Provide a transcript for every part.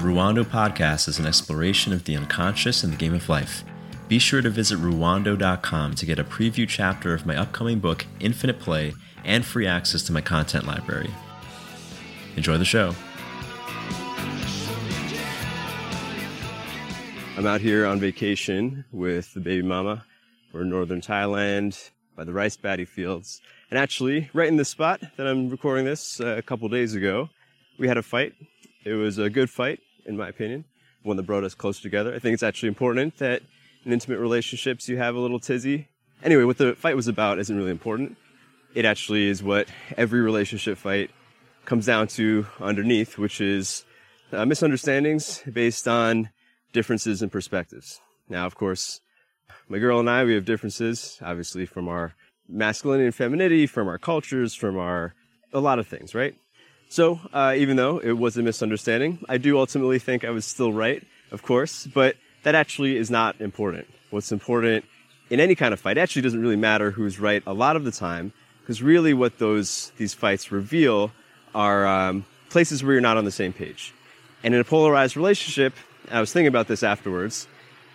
Ruwando podcast is an exploration of the unconscious and the game of life. Be sure to visit ruwando.com to get a preview chapter of my upcoming book, Infinite Play, and free access to my content library. Enjoy the show. I'm out here on vacation with the baby mama. We're in northern Thailand by the rice paddy fields. And actually, right in the spot that I'm recording this uh, a couple days ago, we had a fight. It was a good fight, in my opinion, one that brought us closer together. I think it's actually important that in intimate relationships you have a little tizzy. Anyway, what the fight was about isn't really important. It actually is what every relationship fight comes down to underneath, which is uh, misunderstandings based on differences in perspectives. Now, of course, my girl and I, we have differences, obviously, from our masculinity and femininity, from our cultures, from our, a lot of things, right? So, uh, even though it was a misunderstanding, I do ultimately think I was still right, of course, but that actually is not important. What's important in any kind of fight actually doesn't really matter who's right a lot of the time, because really what those, these fights reveal are um, places where you're not on the same page. And in a polarized relationship, I was thinking about this afterwards,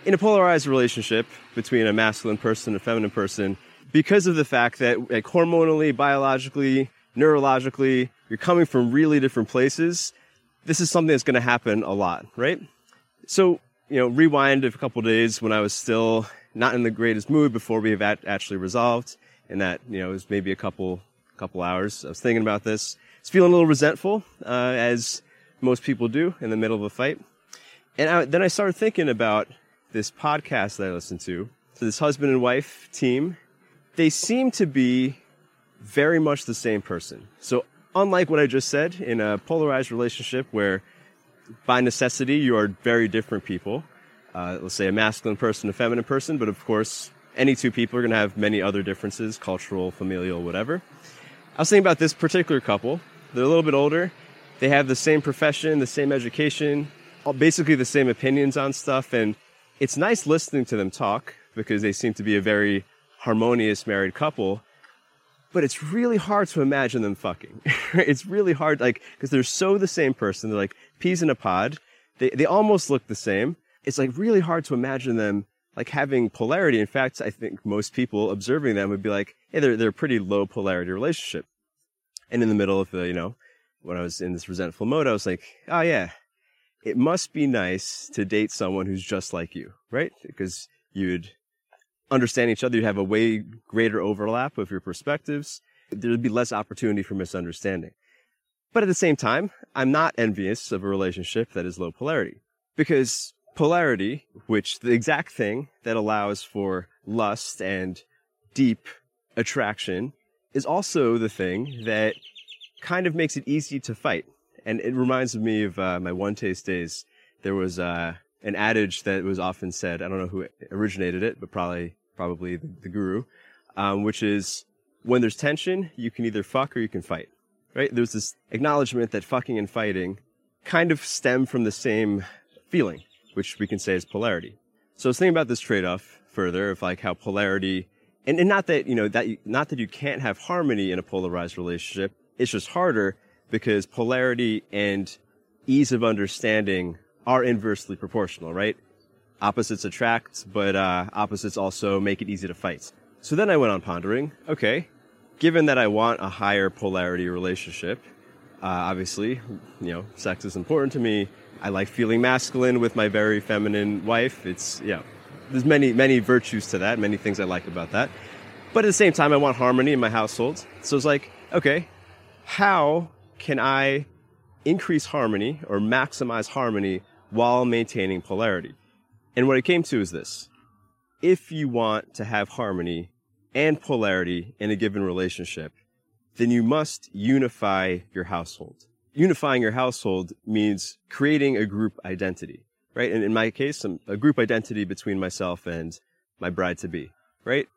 in a polarized relationship between a masculine person and a feminine person, because of the fact that like hormonally, biologically, neurologically, you're coming from really different places, this is something that's going to happen a lot, right? So, you know, rewind a couple days when I was still not in the greatest mood before we have actually resolved, and that, you know, was maybe a couple, couple hours. I was thinking about this. I was feeling a little resentful, uh, as most people do in the middle of a fight. And I, then I started thinking about this podcast that I listened to. So this husband and wife team, they seem to be very much the same person. So unlike what I just said in a polarized relationship where by necessity you are very different people, uh, let's say a masculine person, a feminine person, but of course any two people are going to have many other differences, cultural, familial, whatever. I was thinking about this particular couple. They're a little bit older. They have the same profession, the same education, basically the same opinions on stuff, and it's nice listening to them talk because they seem to be a very harmonious married couple. But it's really hard to imagine them fucking. it's really hard, like, because they're so the same person. They're like peas in a pod. They, they almost look the same. It's like really hard to imagine them like having polarity. In fact, I think most people observing them would be like, hey, they're, they're a pretty low polarity relationship. And in the middle of the, you know, when I was in this resentful mode, I was like, oh yeah, it must be nice to date someone who's just like you, right? Because you'd understand each other, you'd have a way greater overlap of your perspectives. There'd be less opportunity for misunderstanding. But at the same time, I'm not envious of a relationship that is low polarity because polarity, which the exact thing that allows for lust and deep attraction is also the thing that kind of makes it easy to fight and it reminds me of uh, my OneTaste days. There was uh, an adage that was often said. I don't know who originated it, but probably probably the, the guru, um, which is when there's tension, you can either fuck or you can fight. Right? There's this acknowledgement that fucking and fighting kind of stem from the same feeling, which we can say is polarity. So I was thinking about this trade-off further of like how polarity, and, and not that, you know, that, you, not that you can't have harmony in a polarized relationship. It's just harder because polarity and ease of understanding are inversely proportional, right? Opposites attract, but uh, opposites also make it easy to fight. So then I went on pondering, okay, given that I want a higher polarity relationship, uh, obviously, you know, sex is important to me. I like feeling masculine with my very feminine wife. It's, yeah, there's many, many virtues to that, many things I like about that. But at the same time, I want harmony in my household. So it's like, okay, how can I increase harmony or maximize harmony while maintaining polarity? And what it came to is this. If you want to have harmony and polarity in a given relationship, then you must unify your household. Unifying your household means creating a group identity, right? And in my case, um, a group identity between myself and my bride to be, right?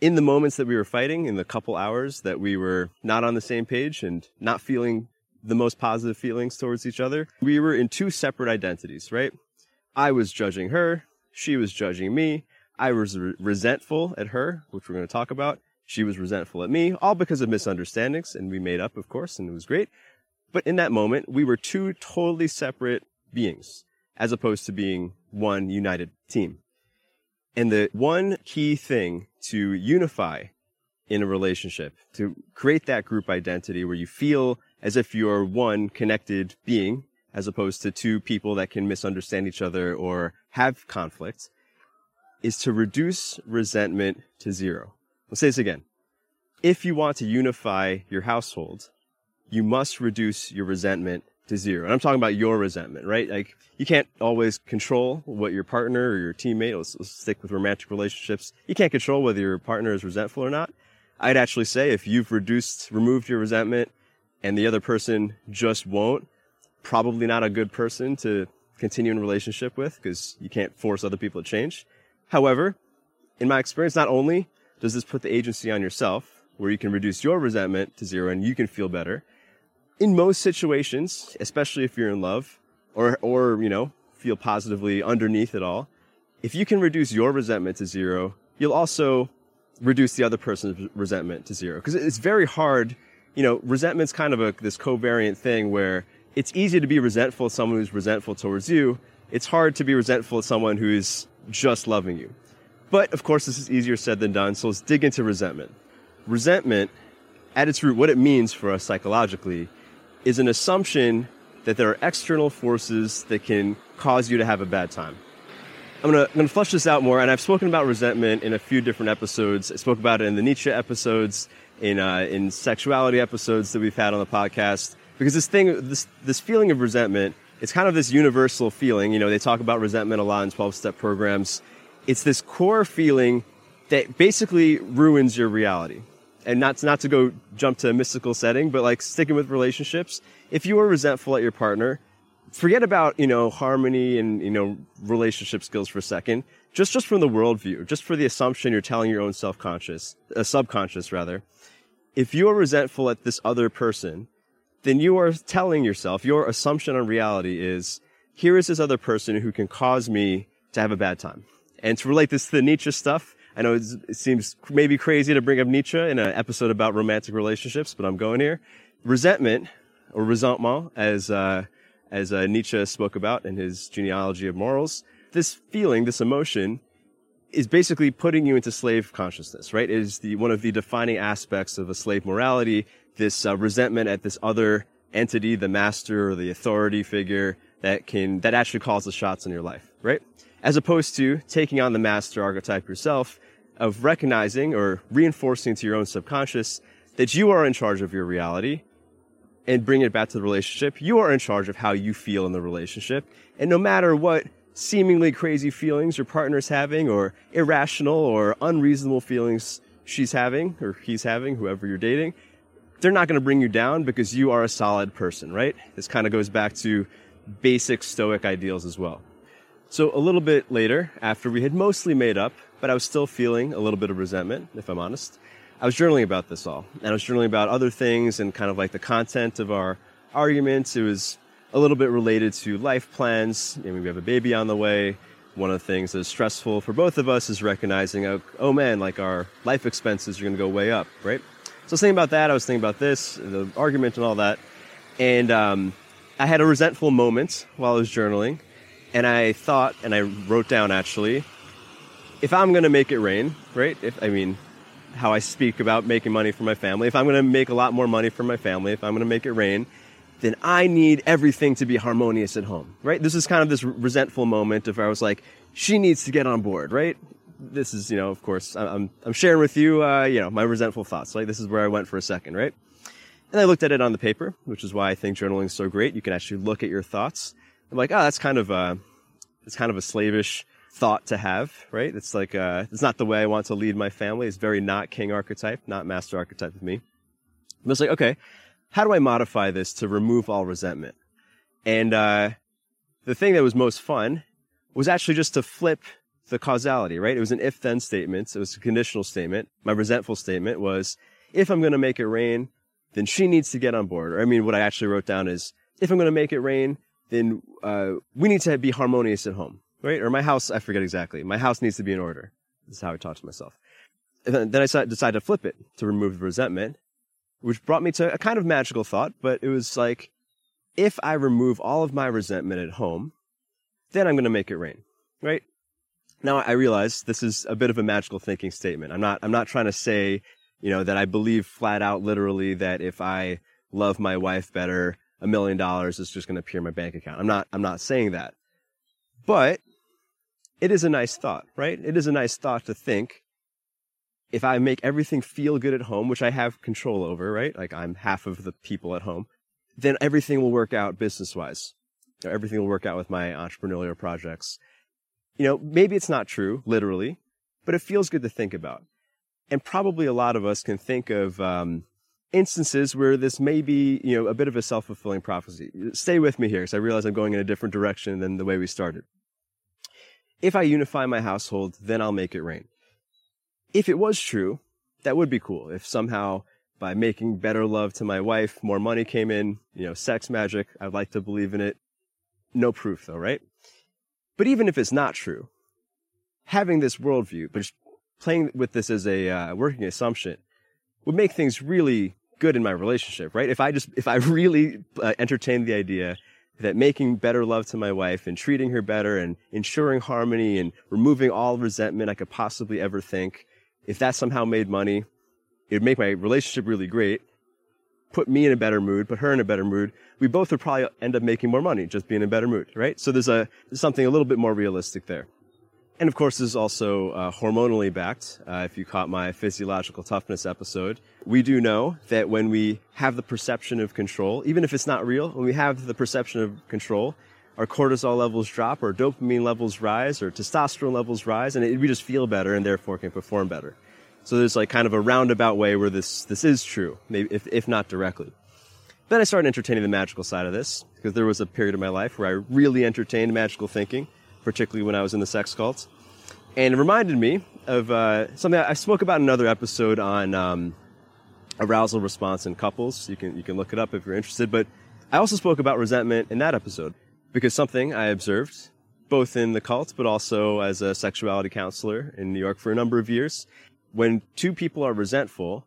in the moments that we were fighting, in the couple hours that we were not on the same page and not feeling the most positive feelings towards each other, we were in two separate identities, right? I was judging her. She was judging me. I was re- resentful at her, which we're going to talk about. She was resentful at me, all because of misunderstandings, and we made up, of course, and it was great. But in that moment, we were two totally separate beings as opposed to being one united team. And the one key thing to unify in a relationship, to create that group identity where you feel as if you're one connected being, as opposed to two people that can misunderstand each other or have conflict, is to reduce resentment to zero. Let's say this again. If you want to unify your household, you must reduce your resentment to zero. And I'm talking about your resentment, right? Like you can't always control what your partner or your teammate, let's, let's, stick with romantic relationships. You can't control whether your partner is resentful or not. I'd actually say if you've reduced, removed your resentment and the other person just won't, probably not a good person to continue in a relationship with because you can't force other people to change. However, in my experience, not only does this put the agency on yourself where you can reduce your resentment to zero and you can feel better, in most situations, especially if you're in love or, or, you know, feel positively underneath it all, if you can reduce your resentment to zero, you'll also reduce the other person's resentment to zero. Because it's very hard, you know, resentment's kind of a, this covariant thing where it's easy to be resentful of someone who's resentful towards you. It's hard to be resentful of someone who's just loving you. But of course, this is easier said than done. So let's dig into resentment. Resentment, at its root, what it means for us psychologically is an assumption that there are external forces that can cause you to have a bad time. I'm gonna, I'm gonna flesh this out more, and I've spoken about resentment in a few different episodes. I spoke about it in the Nietzsche episodes, in uh, in sexuality episodes that we've had on the podcast. Because this thing, this this feeling of resentment, it's kind of this universal feeling. You know, they talk about resentment a lot in 12-step programs. It's this core feeling that basically ruins your reality and not not to go jump to a mystical setting, but like sticking with relationships, if you are resentful at your partner, forget about, you know, harmony and, you know, relationship skills for a second. Just, just from the worldview, just for the assumption you're telling your own self-conscious, uh, subconscious rather. If you are resentful at this other person, then you are telling yourself, your assumption on reality is, here is this other person who can cause me to have a bad time. And to relate this to the Nietzsche stuff, I know it seems maybe crazy to bring up Nietzsche in an episode about romantic relationships, but I'm going here. Resentment, or ressentiment, as uh, as uh, Nietzsche spoke about in his genealogy of morals, this feeling, this emotion, is basically putting you into slave consciousness, right? It is the one of the defining aspects of a slave morality. This uh, resentment at this other entity, the master or the authority figure that can that actually calls the shots in your life, right? As opposed to taking on the master archetype yourself of recognizing or reinforcing to your own subconscious that you are in charge of your reality and bring it back to the relationship. You are in charge of how you feel in the relationship. And no matter what seemingly crazy feelings your partner's having or irrational or unreasonable feelings she's having or he's having, whoever you're dating, they're not going to bring you down because you are a solid person, right? This kind of goes back to basic stoic ideals as well. So a little bit later, after we had mostly made up, but I was still feeling a little bit of resentment, if I'm honest. I was journaling about this all. And I was journaling about other things and kind of like the content of our arguments. It was a little bit related to life plans. I mean, we have a baby on the way. One of the things that's stressful for both of us is recognizing, oh, oh man, like our life expenses are going to go way up, right? So I was thinking about that. I was thinking about this, the argument and all that. And um, I had a resentful moment while I was journaling. And I thought, and I wrote down actually, if I'm going to make it rain, right? If I mean, how I speak about making money for my family, if I'm going to make a lot more money for my family, if I'm going to make it rain, then I need everything to be harmonious at home, right? This is kind of this resentful moment where I was like, she needs to get on board, right? This is, you know, of course, I'm, I'm sharing with you, uh, you know, my resentful thoughts. Like, this is where I went for a second, right? And I looked at it on the paper, which is why I think journaling is so great. You can actually look at your thoughts. I'm like, oh, that's kind of a, it's kind of a slavish thought to have, right? It's like, uh, it's not the way I want to lead my family. It's very not king archetype, not master archetype with me. But it's like, okay, how do I modify this to remove all resentment? And, uh, the thing that was most fun was actually just to flip the causality, right? It was an if then statement. It was a conditional statement. My resentful statement was, if I'm going to make it rain, then she needs to get on board. Or I mean, what I actually wrote down is, if I'm going to make it rain, then uh, we need to be harmonious at home right? Or my house, I forget exactly. My house needs to be in order. This is how I talk to myself. And then, I decided to flip it to remove the resentment, which brought me to a kind of magical thought, but it was like, if I remove all of my resentment at home, then I'm going to make it rain, right? Now I realize this is a bit of a magical thinking statement. I'm not, I'm not trying to say, you know, that I believe flat out literally that if I love my wife better, a million dollars is just going to appear in my bank account. I'm not, I'm not saying that. But it is a nice thought, right? It is a nice thought to think if I make everything feel good at home, which I have control over, right? Like I'm half of the people at home, then everything will work out business wise. Everything will work out with my entrepreneurial projects. You know, maybe it's not true, literally, but it feels good to think about. And probably a lot of us can think of um, instances where this may be, you know, a bit of a self-fulfilling prophecy. Stay with me here, because I realize I'm going in a different direction than the way we started. If I unify my household, then I'll make it rain. If it was true, that would be cool. If somehow by making better love to my wife, more money came in, you know, sex magic, I'd like to believe in it. No proof though, right? But even if it's not true, having this worldview, but playing with this as a uh, working assumption would make things really good in my relationship, right? If I just, if I really uh, entertained the idea that making better love to my wife and treating her better and ensuring harmony and removing all resentment I could possibly ever think, if that somehow made money, it would make my relationship really great, put me in a better mood, put her in a better mood. We both would probably end up making more money just being in a better mood, right? So there's a something a little bit more realistic there. And of course, this is also uh, hormonally backed. Uh, if you caught my physiological toughness episode, we do know that when we have the perception of control, even if it's not real, when we have the perception of control, our cortisol levels drop, our dopamine levels rise, or testosterone levels rise, and it, we just feel better and therefore can perform better. So there's like kind of a roundabout way where this this is true, maybe if if not directly. Then I started entertaining the magical side of this because there was a period of my life where I really entertained magical thinking particularly when I was in the sex cults. And it reminded me of uh, something I spoke about in another episode on um, arousal response in couples. You can you can look it up if you're interested. But I also spoke about resentment in that episode because something I observed both in the cult but also as a sexuality counselor in New York for a number of years. When two people are resentful,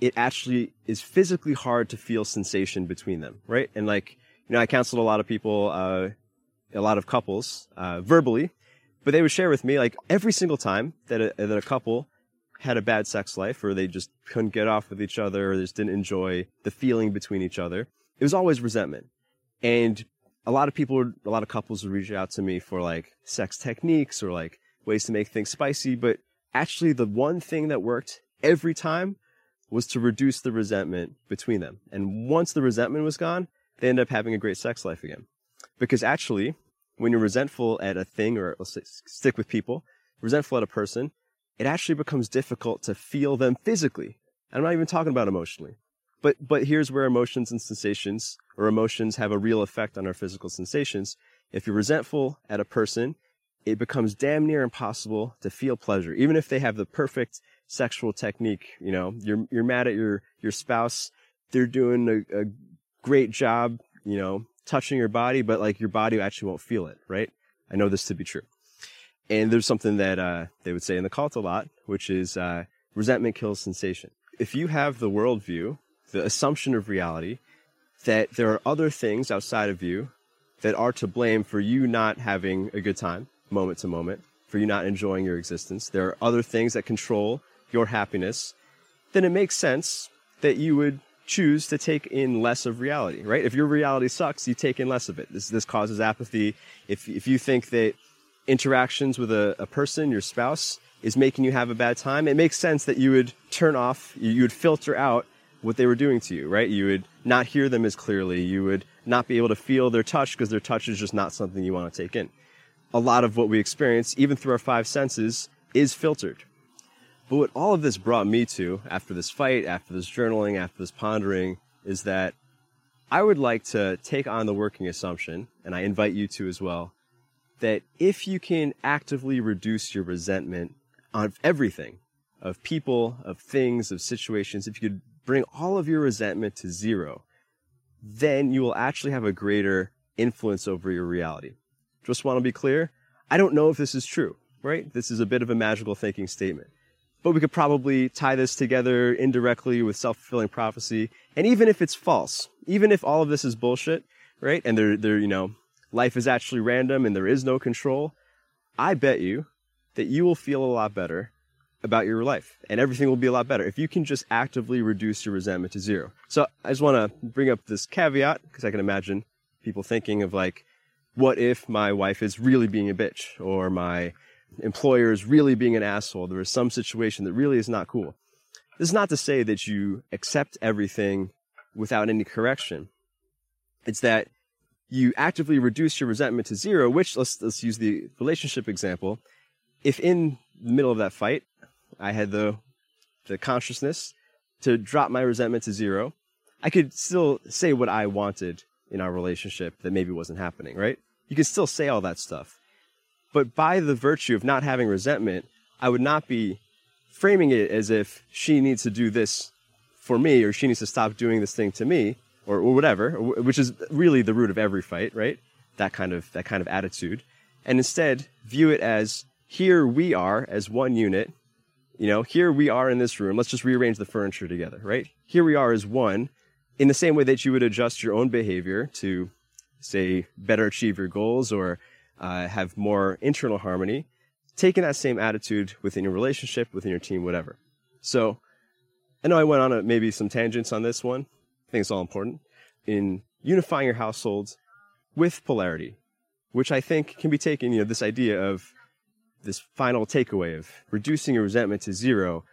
it actually is physically hard to feel sensation between them, right? And like, you know, I counseled a lot of people uh, a lot of couples uh, verbally, but they would share with me like every single time that a, that a couple had a bad sex life or they just couldn't get off with each other or just didn't enjoy the feeling between each other, it was always resentment. And a lot of people, a lot of couples would reach out to me for like sex techniques or like ways to make things spicy. But actually, the one thing that worked every time was to reduce the resentment between them. And once the resentment was gone, they end up having a great sex life again. Because actually, when you're resentful at a thing, or let's stick with people, resentful at a person, it actually becomes difficult to feel them physically. I'm not even talking about emotionally. But, but here's where emotions and sensations, or emotions have a real effect on our physical sensations. If you're resentful at a person, it becomes damn near impossible to feel pleasure, even if they have the perfect sexual technique. You know, you're, you're mad at your, your spouse. They're doing a, a great job, you know, touching your body, but like your body actually won't feel it, right? I know this to be true. And there's something that uh, they would say in the cult a lot, which is uh, resentment kills sensation. If you have the worldview, the assumption of reality, that there are other things outside of you that are to blame for you not having a good time, moment to moment, for you not enjoying your existence, there are other things that control your happiness, then it makes sense that you would choose to take in less of reality, right? If your reality sucks, you take in less of it. This, this causes apathy. If, if you think that interactions with a, a person, your spouse, is making you have a bad time, it makes sense that you would turn off, you would filter out what they were doing to you, right? You would not hear them as clearly. You would not be able to feel their touch because their touch is just not something you want to take in. A lot of what we experience, even through our five senses, is filtered. But what all of this brought me to after this fight, after this journaling, after this pondering, is that I would like to take on the working assumption, and I invite you to as well, that if you can actively reduce your resentment of everything, of people, of things, of situations, if you could bring all of your resentment to zero, then you will actually have a greater influence over your reality. Just want to be clear. I don't know if this is true, right? This is a bit of a magical thinking statement but we could probably tie this together indirectly with self fulfilling prophecy. And even if it's false, even if all of this is bullshit, right? And they're, they're, you know, life is actually random and there is no control. I bet you that you will feel a lot better about your life and everything will be a lot better if you can just actively reduce your resentment to zero. So I just want to bring up this caveat because I can imagine people thinking of like, what if my wife is really being a bitch or my employer is really being an asshole? There is some situation that really is not cool. This is not to say that you accept everything without any correction. It's that you actively reduce your resentment to zero, which let's, let's use the relationship example. If in the middle of that fight, I had the, the consciousness to drop my resentment to zero, I could still say what I wanted in our relationship that maybe wasn't happening, right? You can still say all that stuff. But by the virtue of not having resentment, I would not be framing it as if she needs to do this for me or she needs to stop doing this thing to me or, or whatever, which is really the root of every fight, right? That kind of that kind of attitude. And instead view it as here we are as one unit. You know, here we are in this room. Let's just rearrange the furniture together, right? Here we are as one in the same way that you would adjust your own behavior to, say, better achieve your goals or uh, have more internal harmony, taking that same attitude within your relationship, within your team, whatever. So, I know I went on a, maybe some tangents on this one. I think it's all important in unifying your household with polarity, which I think can be taken, you know, this idea of this final takeaway of reducing your resentment to zero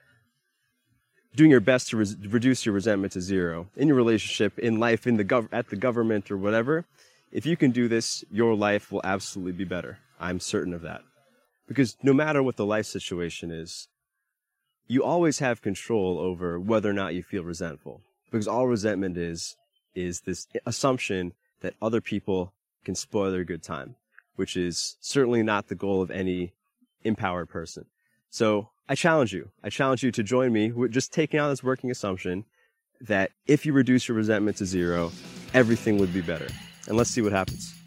doing your best to res- reduce your resentment to zero in your relationship, in life, in the gov- at the government or whatever. If you can do this, your life will absolutely be better. I'm certain of that. Because no matter what the life situation is, you always have control over whether or not you feel resentful. Because all resentment is, is this assumption that other people can spoil your good time, which is certainly not the goal of any empowered person. So I challenge you. I challenge you to join me with just taking on this working assumption that if you reduce your resentment to zero, everything would be better. And let's see what happens.